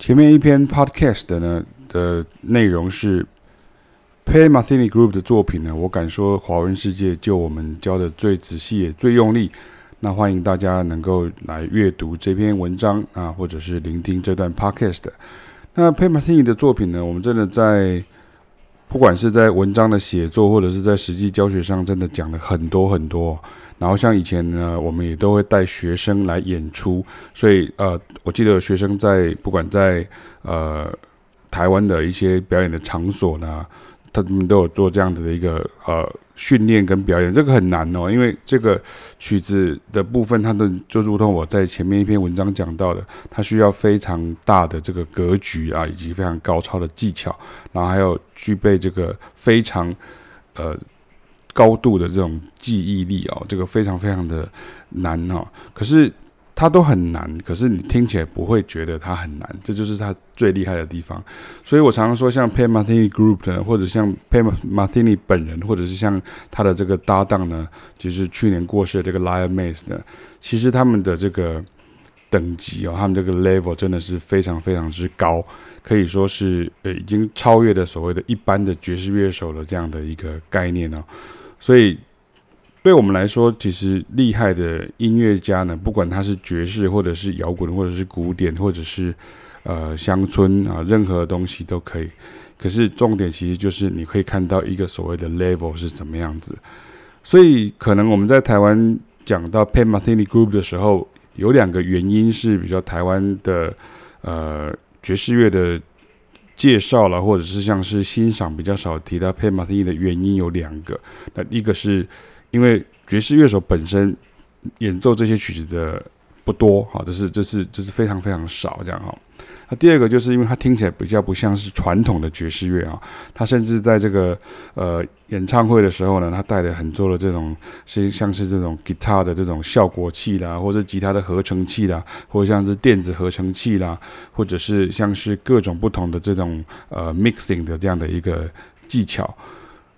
前面一篇 podcast 的呢的内容是 Pat Metheny Group 的作品呢，我敢说华文世界就我们教的最仔细也最用力。那欢迎大家能够来阅读这篇文章啊，或者是聆听这段 podcast。那 Pat Metheny 的作品呢，我们真的在不管是在文章的写作，或者是在实际教学上，真的讲了很多很多。然后像以前呢，我们也都会带学生来演出，所以呃，我记得学生在不管在呃台湾的一些表演的场所呢，他们都有做这样子的一个呃训练跟表演，这个很难哦，因为这个曲子的部分，它的就如同我在前面一篇文章讲到的，它需要非常大的这个格局啊，以及非常高超的技巧，然后还有具备这个非常呃。高度的这种记忆力哦，这个非常非常的难哦。可是它都很难，可是你听起来不会觉得它很难，这就是它最厉害的地方。所以我常常说，像 Pat Martini Group 呢，或者像 Pat Martini 本人，或者是像他的这个搭档呢，就是去年过世的这个 Lion Mays 呢，其实他们的这个等级哦，他们这个 level 真的是非常非常之高。可以说是呃，已经超越了所谓的一般的爵士乐手的这样的一个概念哦。所以，对我们来说，其实厉害的音乐家呢，不管他是爵士，或者是摇滚，或者是古典，或者是呃乡村啊，任何东西都可以。可是重点其实就是你可以看到一个所谓的 level 是怎么样子。所以，可能我们在台湾讲到 Pat Metheny Group 的时候，有两个原因是比较台湾的呃爵士乐的。介绍了，或者是像是欣赏比较少提到 Pat Metheny 的原因有两个。那一个是因为爵士乐手本身演奏这些曲子的不多，好，这是这是这是非常非常少这样哈。那第二个就是因为它听起来比较不像是传统的爵士乐啊，他甚至在这个呃演唱会的时候呢，他带了很多的这种是像是这种 guitar 的这种效果器啦，或者吉他的合成器啦，或者像是电子合成器啦，或者是像是各种不同的这种呃 mixing 的这样的一个技巧，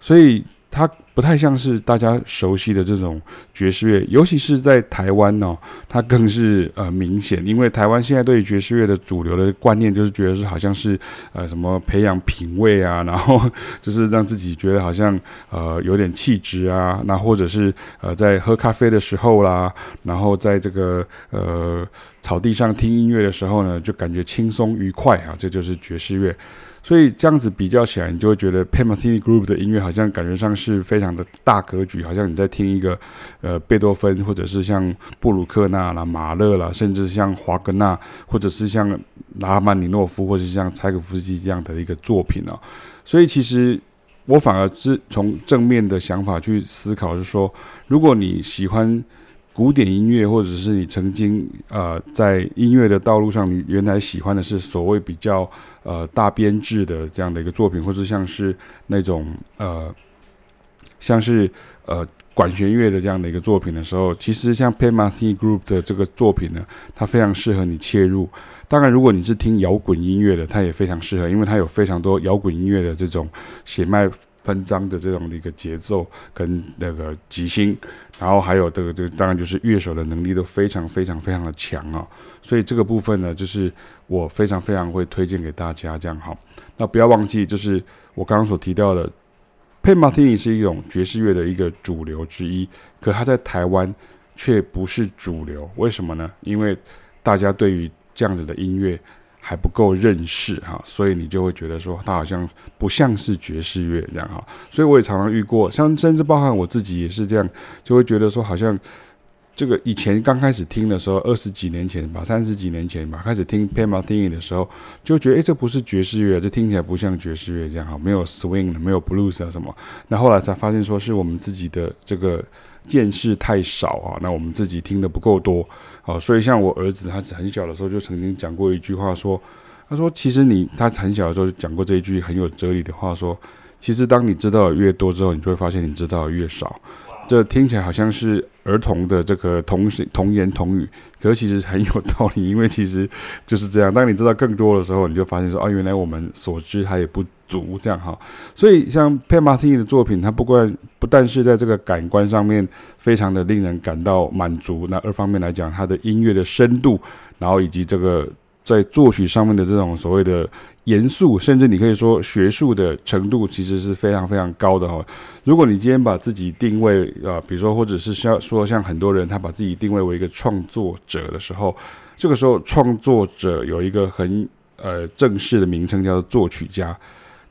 所以。他不太像是大家熟悉的这种爵士乐，尤其是在台湾哦，它更是呃明显，因为台湾现在对于爵士乐的主流的观念就是觉得是好像是呃什么培养品味啊，然后就是让自己觉得好像呃有点气质啊，那或者是呃在喝咖啡的时候啦，然后在这个呃草地上听音乐的时候呢，就感觉轻松愉快啊，这就是爵士乐。所以这样子比较起来，你就会觉得 Pat Metheny Group 的音乐好像感觉上是非常的大格局，好像你在听一个呃贝多芬，或者是像布鲁克纳啦、马勒啦，甚至像华格纳，或者是像拉曼尼诺夫，或者是像柴可夫斯基这样的一个作品哦。所以其实我反而是从正面的想法去思考，是说如果你喜欢古典音乐，或者是你曾经呃在音乐的道路上，你原来喜欢的是所谓比较。呃，大编制的这样的一个作品，或者像是那种呃，像是呃管弦乐的这样的一个作品的时候，其实像 Pat Metheny Group 的这个作品呢，它非常适合你切入。当然，如果你是听摇滚音乐的，它也非常适合，因为它有非常多摇滚音乐的这种血脉喷张的这种的一个节奏跟那个即兴，然后还有这个这个，当然就是乐手的能力都非常非常非常的强啊、哦。所以这个部分呢，就是我非常非常会推荐给大家，这样好。那不要忘记，就是我刚刚所提到的，Pat Metheny 是一种爵士乐的一个主流之一，可它在台湾却不是主流。为什么呢？因为大家对于这样子的音乐还不够认识哈，所以你就会觉得说，它好像不像是爵士乐这样哈。所以我也常常遇过，像甚至包含我自己也是这样，就会觉得说好像。这个以前刚开始听的时候，二十几年前吧，三十几年前吧，开始听 Pat Metheny 的时候，就觉得诶，这不是爵士乐，这听起来不像爵士乐这样哈，没有 swing，没有 blues 啊什么。那后来才发现说是我们自己的这个见识太少啊，那我们自己听的不够多啊。所以像我儿子，他很小的时候就曾经讲过一句话说，他说其实你他很小的时候就讲过这一句很有哲理的话说，其实当你知道的越多之后，你就会发现你知道的越少。这听起来好像是儿童的这个童童言童语，可是其实很有道理，因为其实就是这样。当你知道更多的时候，你就发现说，啊，原来我们所知还也不足，这样哈。所以像 Pat Metheny 的作品，它不管不但是在这个感官上面非常的令人感到满足，那二方面来讲，它的音乐的深度，然后以及这个在作曲上面的这种所谓的严肃，甚至你可以说学术的程度，其实是非常非常高的哈。如果你今天把自己定位啊，比如说或者是像说像很多人他把自己定位为一个创作者的时候，这个时候创作者有一个很呃正式的名称叫做作曲家。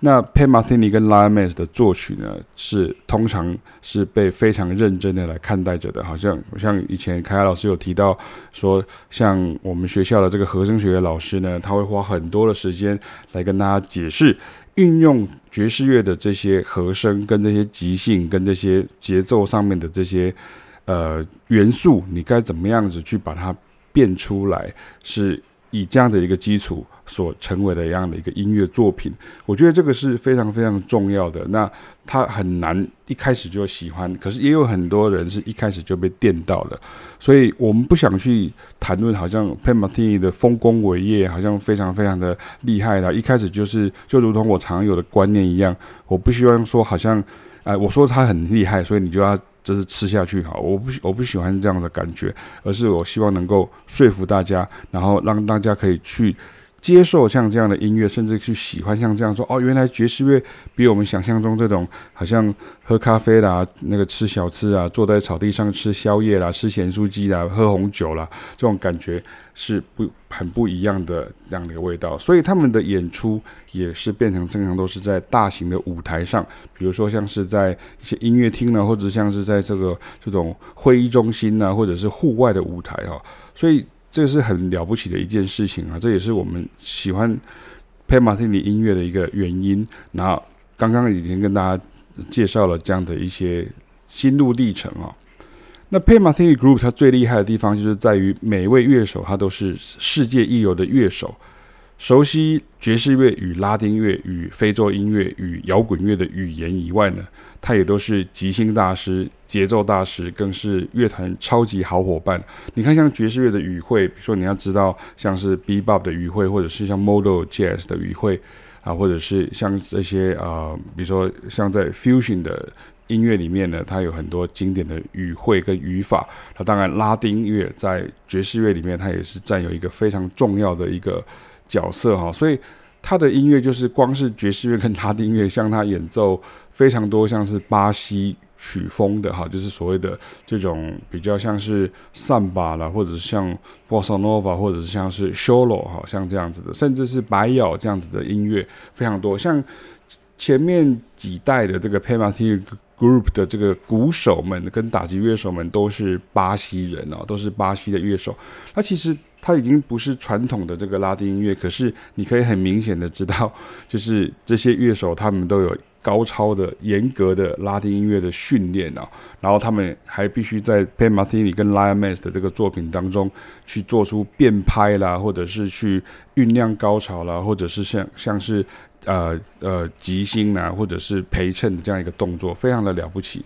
那 Pat Metheny 跟 l i o n m a s 的作曲呢，是通常是被非常认真的来看待着的。好像像以前凯凯老师有提到说，像我们学校的这个和声学的老师呢，他会花很多的时间来跟大家解释，运用爵士乐的这些和声跟这些即兴跟这些节奏上面的这些呃元素，你该怎么样子去把它变出来，是以这样的一个基础。所成为的一样的一个音乐作品，我觉得这个是非常非常重要的。那他很难一开始就喜欢，可是也有很多人是一开始就被电到了。所以我们不想去谈论，好像 Pat Metheny 的丰功伟业，好像非常非常的厉害的。一开始就是就如同我常有的观念一样，我不希望说好像，哎、我说他很厉害，所以你就要就是吃下去哈。我不我不喜欢这样的感觉，而是我希望能够说服大家，然后让大家可以去。接受像这样的音乐，甚至去喜欢像这样说哦，原来爵士乐比我们想象中这种好像喝咖啡啦、那个吃小吃啊、坐在草地上吃宵夜啦、吃咸酥鸡啦、喝红酒啦，这种感觉是不很不一样的这样的一个味道。所以他们的演出也是变成经常都是在大型的舞台上，比如说像是在一些音乐厅呢，或者像是在这个这种会议中心呢，或者是户外的舞台哈。所以。这个是很了不起的一件事情啊！这也是我们喜欢 Pat Metheny 音乐的一个原因。然后刚刚已经跟大家介绍了这样的一些心路历程啊。那 Pat Metheny Group 它最厉害的地方，就是在于每一位乐手他都是世界一流的乐手，熟悉爵士乐与拉丁乐与非洲音乐与摇滚乐的语言以外呢，他也都是即兴大师、节奏大师，更是乐团超级好伙伴。你看，像爵士乐的语汇，比如说你要知道，像是 Bebop 的语汇，或者是像 Modal Jazz 的语汇啊，或者是像这些啊，比如说像在 Fusion 的音乐里面呢，它有很多经典的语汇跟语法。那当然，拉丁乐在爵士乐里面，它也是占有一个非常重要的一个角色哈。所以，他的音乐就是光是爵士乐跟拉丁乐，像他演奏。非常多像是巴西曲风的哈，就是所谓的这种比较像是桑巴啦，或者是像波萨诺瓦，或者是像是 solo 哈，像这样子的，甚至是白咬这样子的音乐非常多。像前面几代的这个 Pat Metheny Group 的这个鼓手们跟打击乐手们都是巴西人哦，都是巴西的乐手。那其实他已经不是传统的这个拉丁音乐，可是你可以很明显的知道，就是这些乐手他们都有。高超的、严格的拉丁音乐的训练啊，然后他们还必须在 Pan Martini 跟 Lion m a s 的这个作品当中去做出变拍啦，或者是去酝酿高潮啦，或者是像像是呃呃即兴啦，或者是陪衬的这样一个动作，非常的了不起。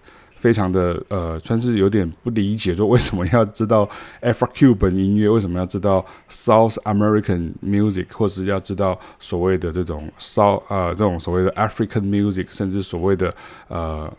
非常的呃，算是有点不理解，说为什么要知道 African 音乐，为什么要知道 South American music，或是要知道所谓的这种 South 呃这种所谓的 African music，甚至所谓的呃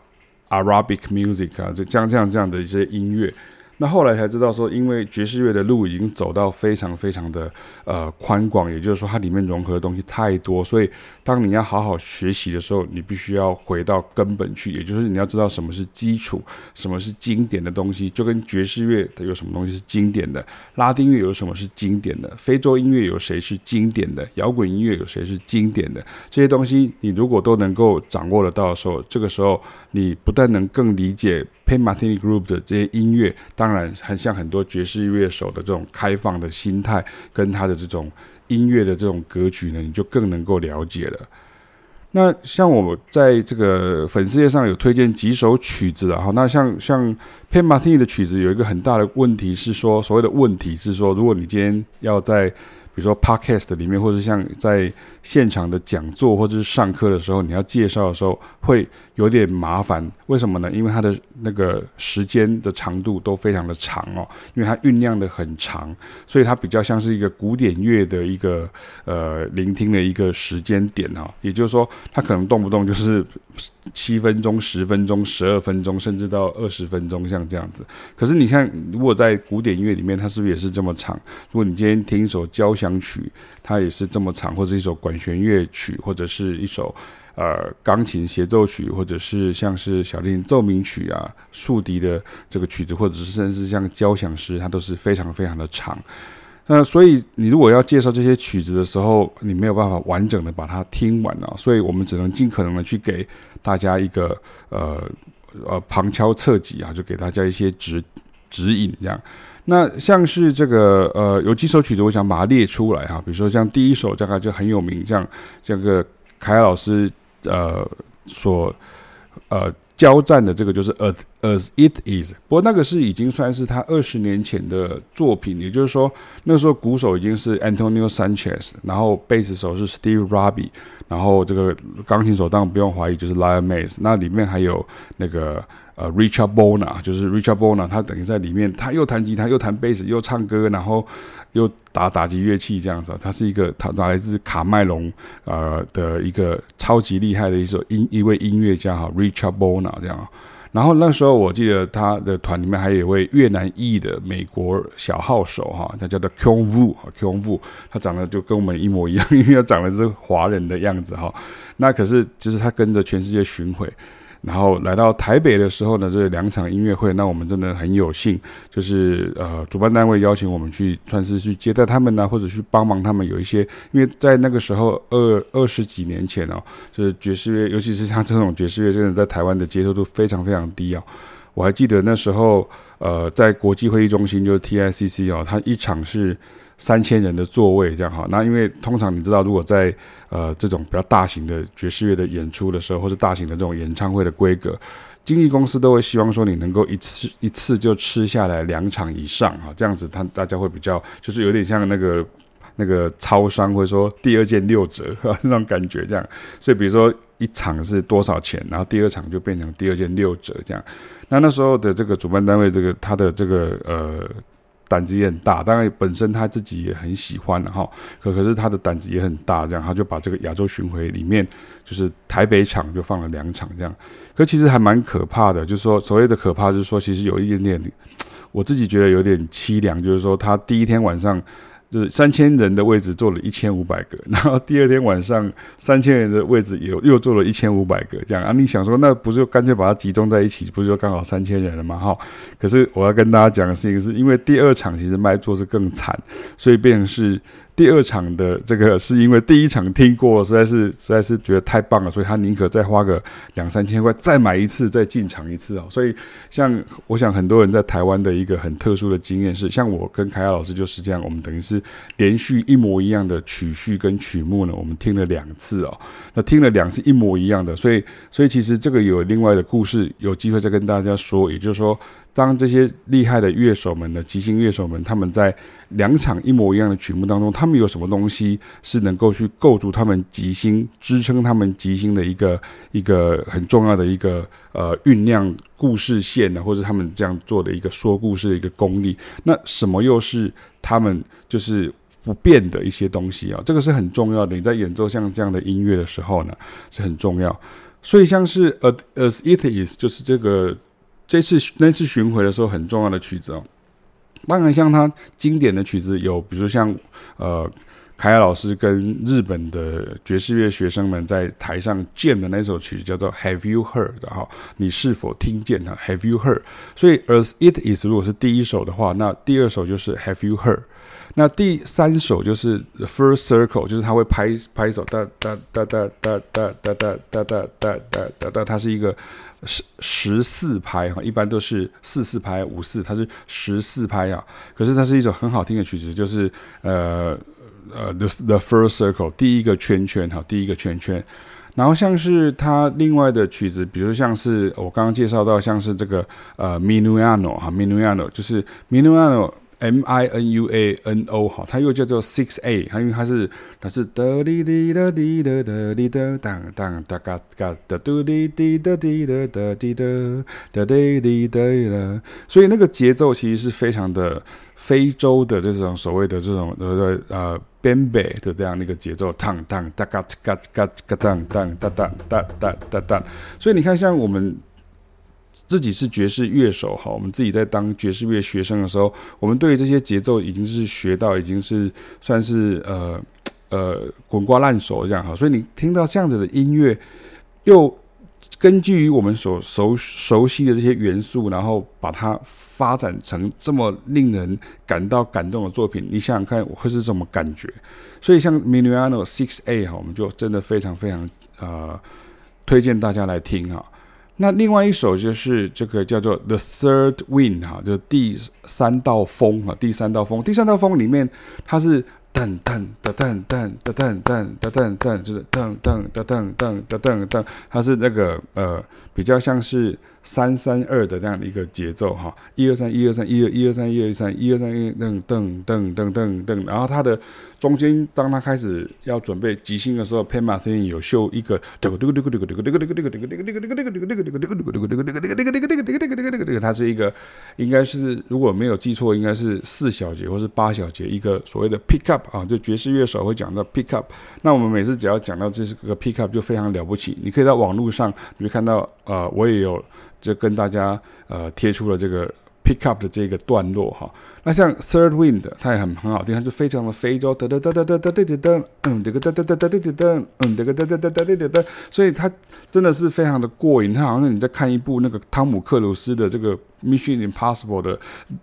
Arabic music 啊，这这样这样这样的一些音乐。那后来才知道说，因为爵士乐的路已经走到非常非常的呃宽广，也就是说它里面融合的东西太多，所以当你要好好学习的时候，你必须要回到根本去，也就是你要知道什么是基础，什么是经典的东西，就跟爵士乐它有什么东西是经典的，拉丁乐有什么是经典的，非洲音乐有谁是经典的，摇滚音乐有谁是经典的，这些东西你如果都能够掌握得到的时候，这个时候你不但能更理解。Pay Martini Group 的这些音乐，当当然很像很多爵士乐手的这种开放的心态，跟他的这种音乐的这种格局呢，你就更能够了解了。那像我在这个粉丝页上有推荐几首曲子啊，哈，那像像 Pat Metheny 的曲子有一个很大的问题是说，所谓的问题是说，如果你今天要在比如说 podcast 里面，或者像在现场的讲座或者是上课的时候，你要介绍的时候会有点麻烦。为什么呢？因为它的那个时间的长度都非常的长哦，因为它酝酿的很长，所以它比较像是一个古典乐的一个呃聆听的一个时间点哈。也就是说，它可能动不动就是七分钟、十分钟、十二分钟，甚至到二十分钟，像这样子。可是你看，如果在古典乐里面，它是不是也是这么长？如果你今天听一首交响曲，它也是这么长，或者一首管弦乐曲，或者是一首呃钢琴协奏曲，或者是像是小提琴奏鸣曲啊、竖笛的这个曲子，或者是甚至像交响诗，它都是非常非常的长。那所以你如果要介绍这些曲子的时候，你没有办法完整的把它听完啊，所以我们只能尽可能的去给大家一个呃呃旁敲侧击啊，就给大家一些指指引这样。那像是这个呃有几首曲子，我想把它列出来哈，比如说像第一首大概就很有名，像这个凯老师呃所呃。交战的这个就是 As As It Is，不过那个是已经算是他二十年前的作品，也就是说那时候鼓手已经是 Antonio Sanchez，然后贝斯手是 Steve Robbie，然后这个钢琴手当然不用怀疑就是 Lion Mays，那里面还有那个。呃，Richard Bona 就是 Richard Bona，他等于在里面，他又弹吉他，又弹贝斯，又唱歌，然后又打打击乐器这样子。他是一个他来自卡麦隆呃的一个超级厉害的一首音一位音乐家哈，Richard Bona 这样。然后那时候我记得他的团里面还有一位越南裔的美国小号手哈，他叫做 Kyung Vu，Kyung Vu，他长得就跟我们一模一样，因为他长得是华人的样子哈。那可是就是他跟着全世界巡回。然后来到台北的时候呢，这两场音乐会，那我们真的很有幸，就是呃，主办单位邀请我们去，算是去接待他们呢，或者去帮忙他们有一些，因为在那个时候二二十几年前哦，就是爵士乐，尤其是像这种爵士乐，真的在台湾的接受度非常非常低哦。我还记得那时候，呃，在国际会议中心就是 TICC 哦，它一场是。三千人的座位这样哈，那因为通常你知道，如果在呃这种比较大型的爵士乐的演出的时候，或者大型的这种演唱会的规格，经纪公司都会希望说你能够一次一次就吃下来两场以上哈，这样子他大家会比较就是有点像那个那个超商会说第二件六折哈 那种感觉这样，所以比如说一场是多少钱，然后第二场就变成第二件六折这样。那那时候的这个主办单位这个他的这个呃。胆子也很大，当然本身他自己也很喜欢哈，可可是他的胆子也很大，这样他就把这个亚洲巡回里面，就是台北场就放了两场这样，可其实还蛮可怕的，就是说所谓的可怕，就是说其实有一点点，我自己觉得有点凄凉，就是说他第一天晚上。就是三千人的位置坐了一千五百个，然后第二天晚上三千人的位置又又坐了一千五百个，这样啊？你想说那不就干脆把它集中在一起，不就刚好三千人了吗？哈！可是我要跟大家讲的事情是，因为第二场其实卖座是更惨，所以变成是。第二场的这个是因为第一场听过，实在是实在是觉得太棒了，所以他宁可再花个两三千块再买一次，再进场一次哦。所以像我想很多人在台湾的一个很特殊的经验是，像我跟凯亚老师就是这样，我们等于是连续一模一样的曲序跟曲目呢，我们听了两次哦。那听了两次一模一样的，所以所以其实这个有另外的故事，有机会再跟大家说，也就是说。当这些厉害的乐手们的即兴乐手们，他们在两场一模一样的曲目当中，他们有什么东西是能够去构筑他们即兴、支撑他们即兴的一个一个很重要的一个呃酝酿故事线呢？或者他们这样做的一个说故事的一个功力？那什么又是他们就是不变的一些东西啊？这个是很重要的。你在演奏像这样的音乐的时候呢，是很重要。所以像是 As It Is，就是这个。这次那次巡回的时候很重要的曲子哦，当然像他经典的曲子有，比如说像呃凯亚老师跟日本的爵士乐学生们在台上见的那首曲子叫做 Have You Heard 哈，你是否听见它 Have You Heard？所以 As It Is 如果是第一首的话，那第二首就是 Have You Heard？那第三首就是 The First Circle，就是他会拍拍手哒哒哒哒哒哒哒哒哒哒哒哒哒哒，它是一个。十十四拍哈，一般都是四四拍五四，它是十四拍啊。可是它是一首很好听的曲子，就是呃呃 The The First Circle 第一个圈圈哈，第一个圈圈。然后像是它另外的曲子，比如像是我刚刚介绍到，像是这个呃 Minuano 哈 Minuano 就是 Minuano M I N U A N O 哈，它又叫做 Six A，它因为它是它是哒滴滴哒滴哒哒滴哒当当哒嘎嘎哒嘟滴滴哒滴哒哒滴哒哒滴滴哒啦，所以那个节奏其实是非常的非洲的这种所谓的这种呃呃 Bembe 的这样的一个节奏，当当哒嘎嘎嘎嘎当当哒哒哒哒哒哒，所以你看像我们。自己是爵士乐手哈，我们自己在当爵士乐学生的时候，我们对于这些节奏已经是学到，已经是算是呃 呃滚瓜烂熟这样哈。所以你听到这样子的音乐，又根据于我们所熟熟悉的这些元素，然后把它发展成这么令人感到感动的作品，你想想看会是什么感觉？所以像 Minuano Six A 哈，我们就真的非常非常呃推荐大家来听哈。那另外一首就是这个叫做《The Third Wind》哈，就是第三道风哈，第三道风，第三道风里面它是噔噔噔噔噔噔噔噔噔噔，就是噔噔噔噔噔噔噔噔，它是那个呃比较像是三三二的这样的一个节奏哈，一二三一二三一二一二三一二三一二三一噔噔噔噔噔噔，然后它的。中间，当他开始要准备即兴的时候，Pat Metheny 有秀一个，它是一个，应该是如果没有记错，应该是四小节或是八小节一个所谓的 pick up 啊，就爵士乐手会讲到 pick up。那我们每次只要讲到这是个 pick up 就非常了不起，你可以在网络上你会看到，呃，我也有就跟大家呃贴出了这个 pick up 的这个段落哈。那像 Third Wind，它也很很好听，它就非常的非洲，哒哒哒哒哒哒哒哒哒，嗯，这个哒哒哒哒哒哒哒，嗯，这个哒哒哒哒哒哒哒，所以它真的是非常的过瘾，它好像你在看一部那个汤姆克鲁斯的这个。Mission Impossible 的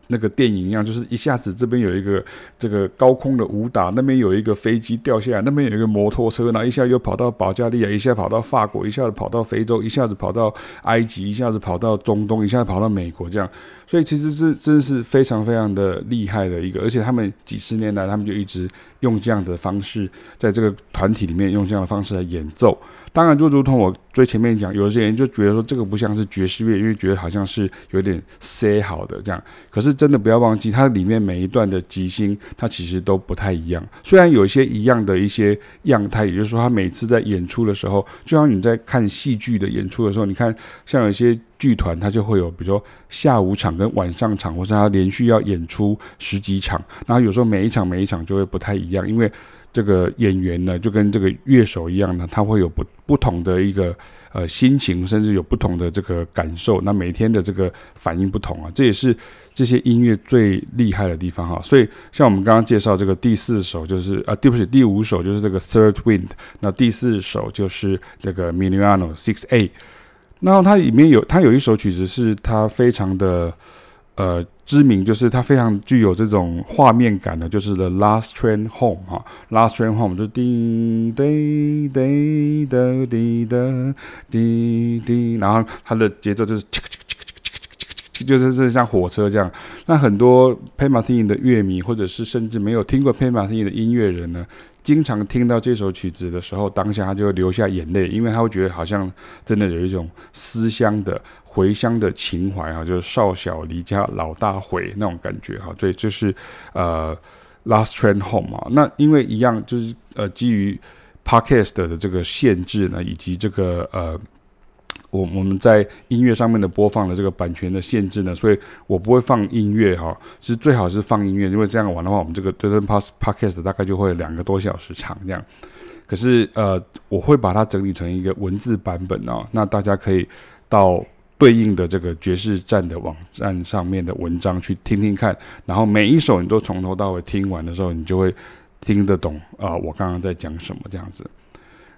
那个电影一样，就是一下子这边有一个这个高空的武打，那边有一个飞机掉下来，那边有一个摩托车，然后一下又跑到保加利亚，一下跑到法国，一下子跑到非洲，一下子跑到埃及，一下子跑到中东，一下子跑到美国，这样，所以其实是真的是非常非常的厉害的一个，而且他们几十年来，他们就一直用这样的方式，在这个团体里面用这样的方式来演奏。当然，就如同我最前面讲，有些人就觉得说这个不像是爵士乐，因为觉得好像是有点塞好的这样。可是真的不要忘记，它里面每一段的即兴，它其实都不太一样。虽然有一些一样的一些样态，也就是说，他每次在演出的时候，就像你在看戏剧的演出的时候，你看像有些剧团，它就会有，比如说下午场跟晚上场，或者它连续要演出十几场，然后有时候每一场每一场就会不太一样，因为。这个演员呢，就跟这个乐手一样呢，他会有不不同的一个呃心情，甚至有不同的这个感受。那每天的这个反应不同啊，这也是这些音乐最厉害的地方哈。所以像我们刚刚介绍这个第四首，就是啊，对不起，第五首就是这个 Third Wind。那第四首就是这个 Minuano Six A。然后它里面有，它有一首曲子是它非常的。呃，知名就是它非常具有这种画面感的，就是 The Last Train Home 哈，Last Train Home 就叮叮叮的滴的滴滴，然后它的节奏就是就是是像火车这样。那很多 Pat Metheny 的乐迷，或者是甚至没有听过 Pat Metheny 的音乐人呢，经常听到这首曲子的时候，当下他就会流下眼泪，因为他会觉得好像真的有一种思乡的。回乡的情怀哈，就是少小离家老大回那种感觉哈，所以这是呃，Last Train Home 啊。那因为一样就是呃，基于 Podcast 的这个限制呢，以及这个呃，我我们在音乐上面的播放的这个版权的限制呢，所以我不会放音乐哈。是最好是放音乐，因为这样玩的话，我们这个对对 Podcast 大概就会两个多小时长这样。可是呃，我会把它整理成一个文字版本哦，那大家可以到。对应的这个爵士站的网站上面的文章去听听看，然后每一首你都从头到尾听完的时候，你就会听得懂啊，我刚刚在讲什么这样子。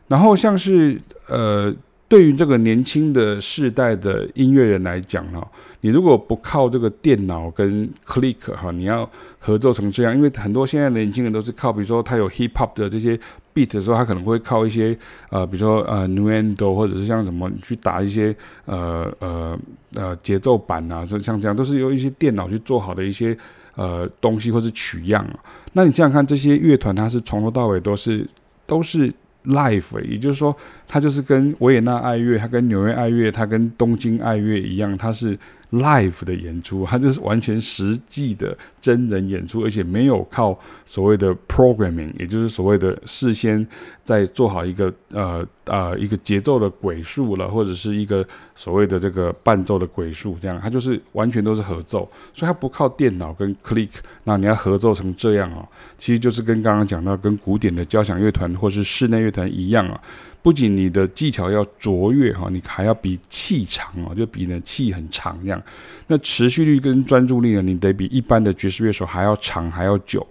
然后像是呃，对于这个年轻的世代的音乐人来讲哈，你如果不靠这个电脑跟 click 哈，你要合奏成这样，因为很多现在的年轻人都是靠，比如说他有 hip hop 的这些。beat 的时候，他可能会靠一些呃，比如说呃，nuendo，或者是像什么去打一些呃呃呃节奏板啊，就像这样，都是由一些电脑去做好的一些呃东西或是取样。那你想想看，这些乐团它是从头到尾都是都是 l i f e 也就是说，它就是跟维也纳爱乐，它跟纽约爱乐，它跟东京爱乐一样，它是 live 的演出，它就是完全实际的真人演出，而且没有靠所谓的 programming，也就是所谓的事先在做好一个呃呃一个节奏的轨数了，或者是一个所谓的这个伴奏的轨数，这样它就是完全都是合奏，所以它不靠电脑跟 click，那你要合奏成这样啊，其实就是跟刚刚讲到跟古典的交响乐团或是室内乐团一样啊。不仅你的技巧要卓越哈，你还要比气长哦，就比呢气很长这样。那持续力跟专注力呢，你得比一般的爵士乐手还要长还要久，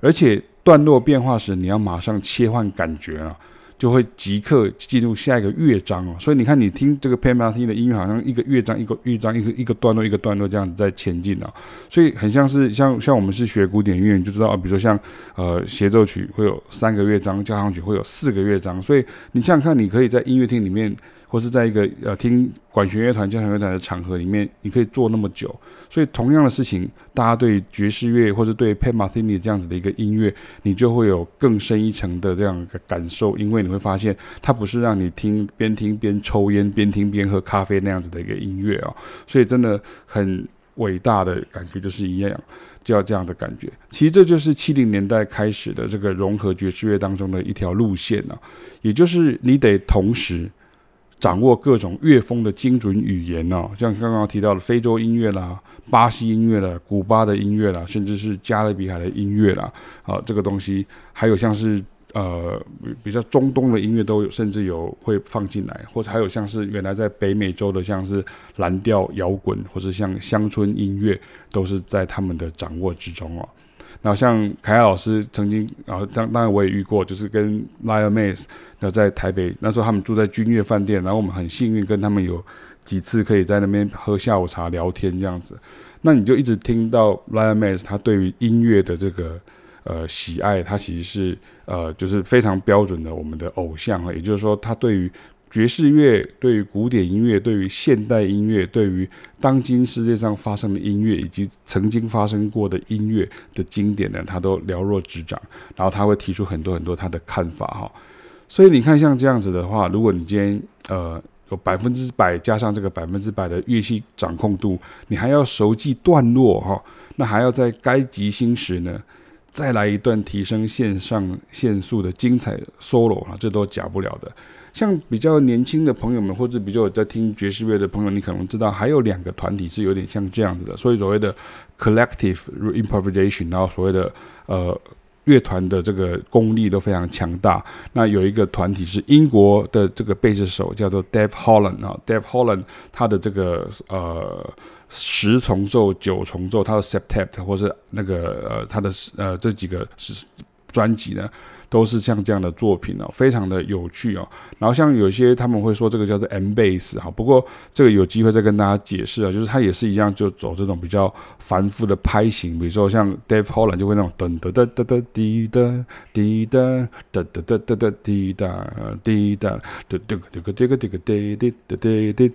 而且段落变化时，你要马上切换感觉啊。就会即刻进入下一个乐章哦，所以你看，你听这个 P.M.T. 的音乐，好像一个乐章一个乐章，一个一个段落一个段落这样子在前进啊，所以很像是像像我们是学古典音乐，你就知道啊，比如说像呃协奏曲会有三个乐章，交响曲会有四个乐章，所以你想想看，你可以在音乐厅里面。或是在一个呃听管弦乐团、交响乐团的场合里面，你可以坐那么久。所以同样的事情，大家对爵士乐或者对 Pat Metheny 这样子的一个音乐，你就会有更深一层的这样一个感受，因为你会发现，它不是让你听边听边抽烟、边听边喝咖啡那样子的一个音乐啊。所以真的很伟大的感觉，就是一样，就要这样的感觉。其实这就是七零年代开始的这个融合爵士乐当中的一条路线啊，也就是你得同时。掌握各种乐风的精准语言哦，像刚刚提到的非洲音乐啦、巴西音乐啦、古巴的音乐啦，甚至是加勒比海的音乐啦，啊，这个东西还有像是呃比较中东的音乐都有，甚至有会放进来，或者还有像是原来在北美洲的，像是蓝调摇滚，或者像乡村音乐，都是在他们的掌握之中哦。然后像凯亚老师曾经，然后当当然我也遇过，就是跟 Lyle Mays，那在台北那时候他们住在君悦饭店，然后我们很幸运跟他们有几次可以在那边喝下午茶聊天这样子，那你就一直听到 Lyle Mays 他对于音乐的这个呃喜爱，他其实是呃就是非常标准的我们的偶像啊，也就是说他对于。爵士乐对于古典音乐，对于现代音乐，对于当今世界上发生的音乐，以及曾经发生过的音乐的经典呢，他都了若指掌。然后他会提出很多很多他的看法哈。所以你看，像这样子的话，如果你今天呃有百分之百加上这个百分之百的乐器掌控度，你还要熟记段落哈，那还要在该即兴时呢，再来一段提升线上限速的精彩 solo 啊，这都假不了的。像比较年轻的朋友们，或者比较有在听爵士乐的朋友，你可能知道还有两个团体是有点像这样子的，所以所谓的 collective improvisation，然后所谓的呃乐团的这个功力都非常强大。那有一个团体是英国的这个贝斯手叫做 Dave Holland 啊，Dave Holland 他的这个呃十重奏、九重奏，他的 septet 或是那个呃他的呃这几个是专辑呢。都是像这样的作品哦，非常的有趣哦。然后像有些他们会说这个叫做 M base 哈，不过这个有机会再跟大家解释啊，就是它也是一样，就走这种比较繁复的拍型，比如说像 Dave Holland 就会那种噔噔噔噔噔滴哒滴哒哒哒哒哒哒滴哒滴哒哒哒哒个哒个哒个滴滴哒哒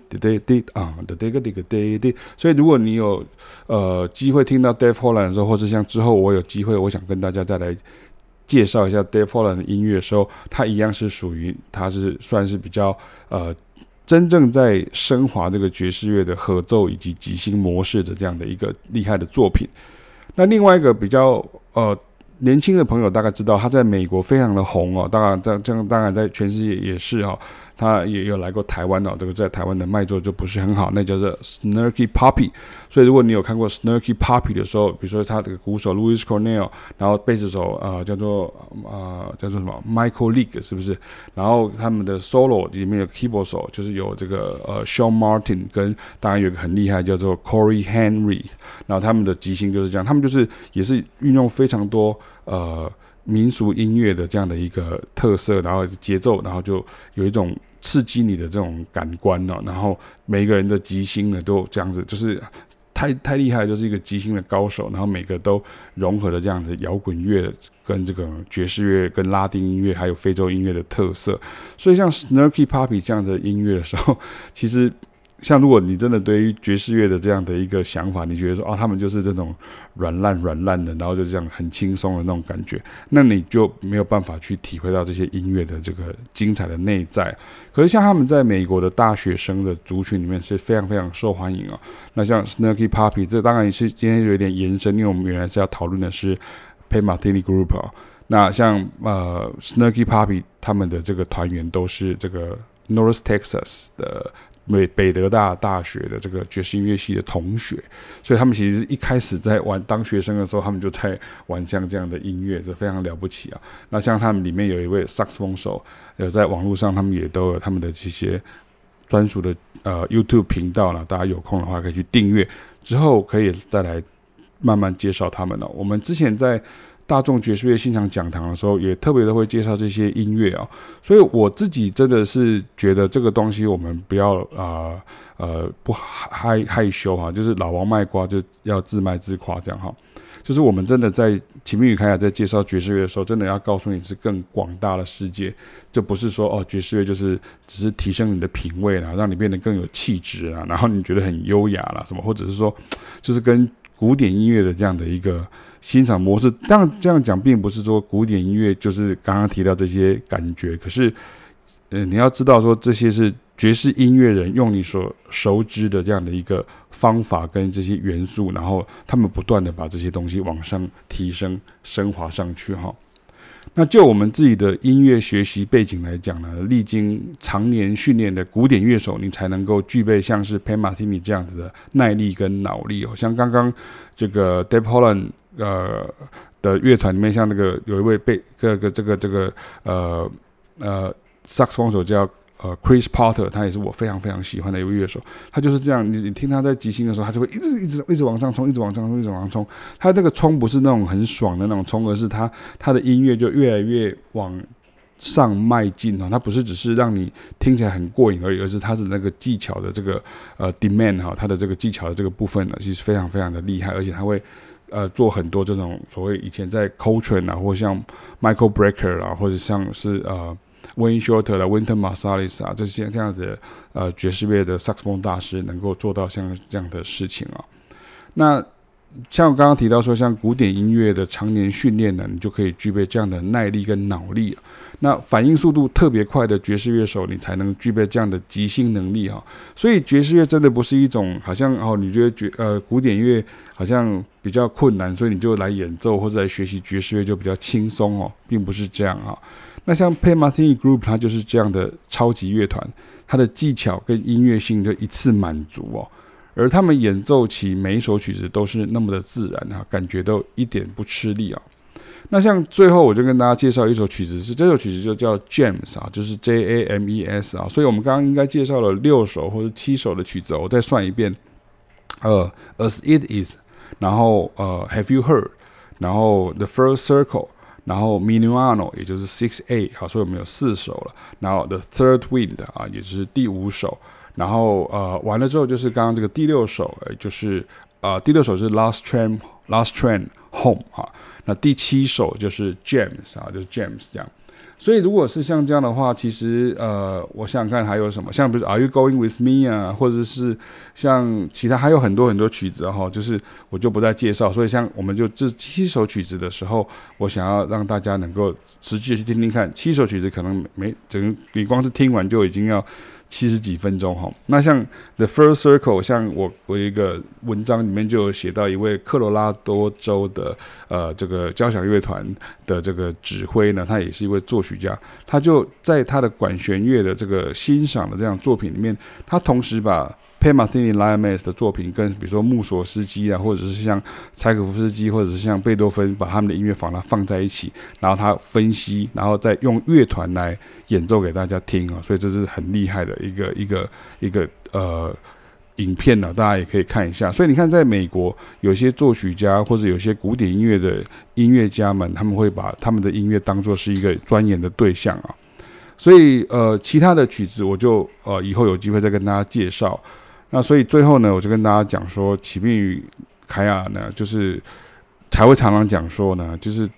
哒哒哒啊哒哒个哒个哒哒。所以如果你有呃机会听到 Dave Holland 的时候，或是像之后我有机会，我想跟大家再来。介绍一下 Dave Holland 的音乐的时候，他一样是属于，他是算是比较呃，真正在升华这个爵士乐的合奏以及即兴模式的这样的一个厉害的作品。那另外一个比较呃年轻的朋友大概知道，他在美国非常的红哦，当然在这样当然在全世界也是哦。他也有来过台湾哦，这个在台湾的卖座就不是很好，那叫做 Snarky Puppy。所以如果你有看过 Snarky Puppy 的时候，比如说他这个鼓手 Louis Cornell，然后贝斯手啊、呃、叫做啊、呃、叫做什么 Michael Leake 是不是？然后他们的 solo 里面有 keyboard 手，就是有这个呃 Sean Martin 跟当然有个很厉害叫做 Corey Henry，然后他们的即兴就是这样，他们就是也是运用非常多呃。民俗音乐的这样的一个特色，然后节奏，然后就有一种刺激你的这种感官呢。然后每个人的即兴呢，都这样子，就是太太厉害，就是一个即兴的高手。然后每个都融合了这样子摇滚乐跟这个爵士乐、跟拉丁音乐还有非洲音乐的特色。所以像 Snarky Puppy 这样的音乐的时候，其实像如果你真的对于爵士乐的这样的一个想法，你觉得说啊，他们就是这种软烂软烂的，然后就这样很轻松的那种感觉，那你就没有办法去体会到这些音乐的这个精彩的内在。可是像他们在美国的大学生的族群里面是非常非常受欢迎啊。那像 Snarky Puppy，这当然也是今天有点延伸，因为我们原来是要讨论的是 Pat Metheny Group 啊。那像呃 Snarky Puppy 他们的这个团员都是这个 North Texas 的。美北德大大学的这个爵士音乐系的同学，所以他们其实一开始在玩当学生的时候，他们就在玩像这样的音乐，这非常了不起啊。那像他们里面有一位萨克斯风手，有在网络上，他们也都有他们的这些专属的呃 YouTube 频道了，大家有空的话可以去订阅，之后可以再来慢慢介绍他们了。我们之前在。大众爵士乐欣赏讲堂的时候，也特别的会介绍这些音乐啊，所以我自己真的是觉得这个东西我们不要啊呃，不害害羞哈，就是老王卖瓜就要自卖自夸这样哈，就是我们真的在秦明宇开雅在介绍爵士乐的时候，真的要告诉你是更广大的世界，就不是说哦爵士乐就是只是提升你的品味啦，让你变得更有气质啊，然后你觉得很优雅啦什么，或者是说就是跟古典音乐的这样的一个。欣赏模式，但这样讲，并不是说古典音乐就是刚刚提到这些感觉。可是，呃，你要知道说，这些是爵士音乐人用你所熟知的这样的一个方法跟这些元素，然后他们不断的把这些东西往上提升、升华上去。哈，那就我们自己的音乐学习背景来讲呢，历经常年训练的古典乐手，你才能够具备像是 pan martini 这样子的耐力跟脑力哦。像刚刚这个 Dave Holland。呃的乐团里面，像那个有一位被这个这个这个呃呃萨克斯风手叫呃 Chris Potter，他也是我非常非常喜欢的一位乐手。他就是这样，你你听他在即兴的时候，他就会一直一直一直往上冲，一直往上冲，一直往上冲。他那个冲不是那种很爽的那种冲，而是他他的音乐就越来越往上迈进啊。他不是只是让你听起来很过瘾而已，而是他是那个技巧的这个呃 demand 哈，他的这个技巧的这个部分呢，其实非常非常的厉害，而且他会。呃，做很多这种所谓以前在 Coltrane 啊，或像 Michael Brecker 啊，或者像是呃 Wayne Shorter 的 Winter Marsalis 啊，这些这样子呃爵士乐的萨克斯风大师，能够做到像这样的事情啊。那像我刚刚提到说，像古典音乐的常年训练呢，你就可以具备这样的耐力跟脑力。那反应速度特别快的爵士乐手，你才能具备这样的即兴能力哈。所以爵士乐真的不是一种好像哦，你觉得爵呃古典乐好像比较困难，所以你就来演奏或者来学习爵士乐就比较轻松哦，并不是这样啊。那像 Pat Metheny Group，它就是这样的超级乐团，它的技巧跟音乐性就一次满足哦，而他们演奏起每一首曲子都是那么的自然哈，感觉都一点不吃力啊。那像最后我就跟大家介绍一首曲子，是这首曲子就叫 James 啊，就是 J A M E S 啊。所以我们刚刚应该介绍了六首或者七首的曲子，我再算一遍。呃，As It Is，然后呃，Have You Heard，然后 The First Circle，然后 Minuano，也就是 Six A，好，所以我们有四首了。然后 The Third Wind 啊，也就是第五首。然后呃，完了之后就是刚刚这个第六首，呃，就是呃，第六首是 Last Train Last Train Home 啊。那第七首就是 James 啊，就是 James 这样，所以如果是像这样的话，其实呃，我想想看还有什么，像比如 Are You Going With Me 啊，或者是像其他还有很多很多曲子哈，就是我就不再介绍。所以像我们就这七首曲子的时候，我想要让大家能够实际去听听看，七首曲子可能没整个你光是听完就已经要。七十几分钟哈，那像 The First Circle，像我我一个文章里面就有写到一位科罗拉多州的呃这个交响乐团的这个指挥呢，他也是一位作曲家，他就在他的管弦乐的这个欣赏的这样作品里面，他同时把 Pat Metheny Lion Mays 的作品跟比如说穆索斯基啊，或者是像柴可夫斯基，或者是像贝多芬，把他们的音乐放它放在一起，然后他分析，然后再用乐团来演奏给大家听啊，所以这是很厉害的一个一个一个呃影片呢，大家也可以看一下。所以你看，在美国有些作曲家或者有些古典音乐的音乐家们，他们会把他们的音乐当作是一个钻研的对象啊。所以呃，其他的曲子我就呃以后有机会再跟大家介绍。那所以最后呢，我就跟大家讲说，启明与凯雅呢，就是才会常常讲说呢，就是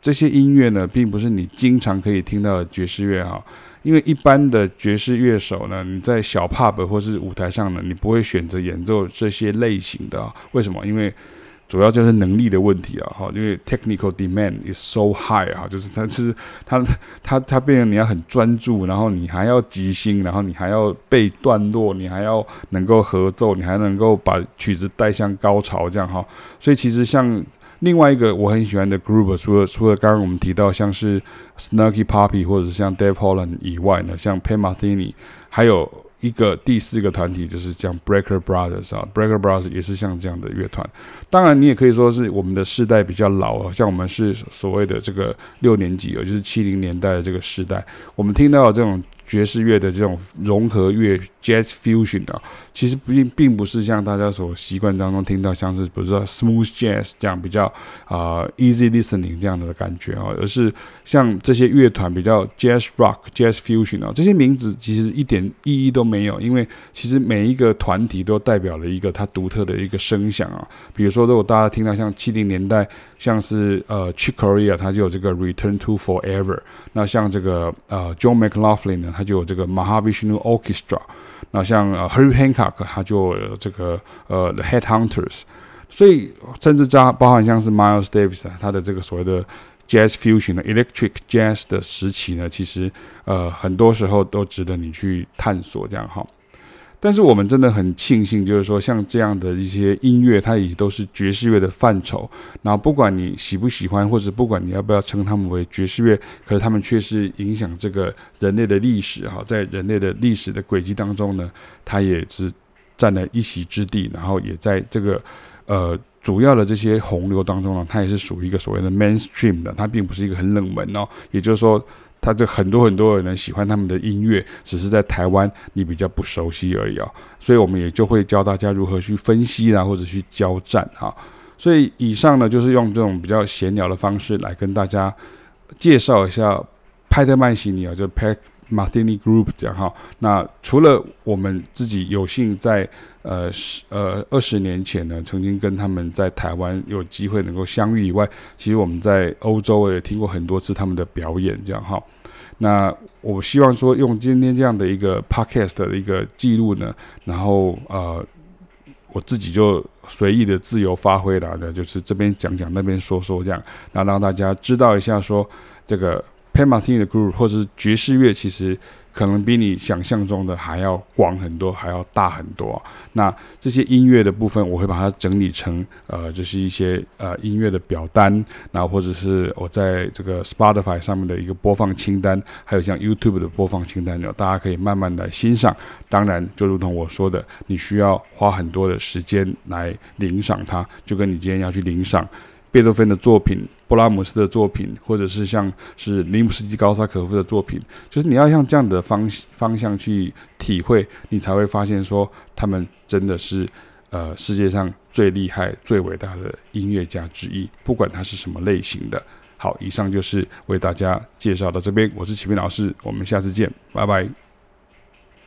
这些音乐呢，并不是你经常可以听到的爵士乐哈，因为一般的爵士乐手呢，你在小 pub 或是舞台上呢，你不会选择演奏这些类型的。为什么？因为主要就是能力的问题啊，哈，因为 technical demand is so high 啊，就是它其实它它它变成你要很专注，然后你还要即兴，然后你还要背段落，你还要能够合奏，你还能够把曲子带向高潮，这样哈。所以其实像另外一个我很喜欢的 group，除了除了刚刚我们提到像是 Snarky Puppy 或者是像 Dave Holland 以外呢，像 Pat Metheny 还有。一个第四个团体就是像 Breaker Brothers 啊，Breaker Brothers 也是像这样的乐团。当然，你也可以说是我们的世代比较老啊，像我们是所谓的这个六年级，也就是七零年代的这个时代，我们听到这种。爵士乐的这种融合乐 Jazz Fusion 啊，其实并并不是像大家所习惯当中听到像是比如说 Smooth Jazz 这样比较啊、Easy Listening 这样的感觉啊，而是像这些乐团比较 Jazz Rock Jazz Fusion 啊，这些名字其实一点意义都没有，因为其实每一个团体都代表了一个它独特的一个声响啊。比如说，如果大家听到像七零年代，像是呃 Chick Corea，它就有这个 Return to Forever，那像这个呃 John McLaughlin 呢，它就有这个 Mahavishnu Orchestra，那像 h e r r y Hancock，他就有这个呃 The Headhunters，所以甚至加包含像是 Miles Davis，他的这个所谓的 Jazz Fusion 的 Electric Jazz 的时期呢，其实呃很多时候都值得你去探索这样哈。但是我们真的很庆幸，就是说像这样的一些音乐，它也都是爵士乐的范畴。然后不管你喜不喜欢，或者不管你要不要称他们为爵士乐，可是他们却是影响这个人类的历史哈，在人类的历史的轨迹当中呢，它也是占了一席之地。然后也在这个呃主要的这些洪流当中呢，它也是属于一个所谓的 mainstream 的，它并不是一个很冷门哦。也就是说。他这很多很多人喜欢他们的音乐，只是在台湾你比较不熟悉而已、哦，所以我们也就会教大家如何去分析啊，或者去交战哈。所以以上呢就是用这种比较闲聊的方式来跟大家介绍一下派特曼西尼啊，就 Pat Metheny Group 这样哈。那除了我们自己有幸在呃十呃二十年前呢，曾经跟他们在台湾有机会能够相遇以外，其实我们在欧洲也听过很多次他们的表演这样哈。那我希望说，用今天这样的一个 podcast 的一个记录呢，然后呃，我自己就随意的自由发挥了的，就是这边讲讲，那边说说这样，那让大家知道一下说这个 Pan Martin 的 group 或者是爵士乐，其实。可能比你想象中的还要广很多，还要大很多。那这些音乐的部分，我会把它整理成呃，就是一些呃音乐的表单，然后或者是我在这个 Spotify 上面的一个播放清单，还有像 YouTube 的播放清单，大家可以慢慢来欣赏。当然，就如同我说的，你需要花很多的时间来领赏它，就跟你今天要去领赏。贝多芬的作品、布拉姆斯的作品，或者是像是尼姆斯基高萨可夫的作品，就是你要像这样的方方向去体会，你才会发现说他们真的是呃世界上最厉害、最伟大的音乐家之一，不管他是什么类型的。好，以上就是为大家介绍到这边，我是启明老师，我们下次见，拜拜。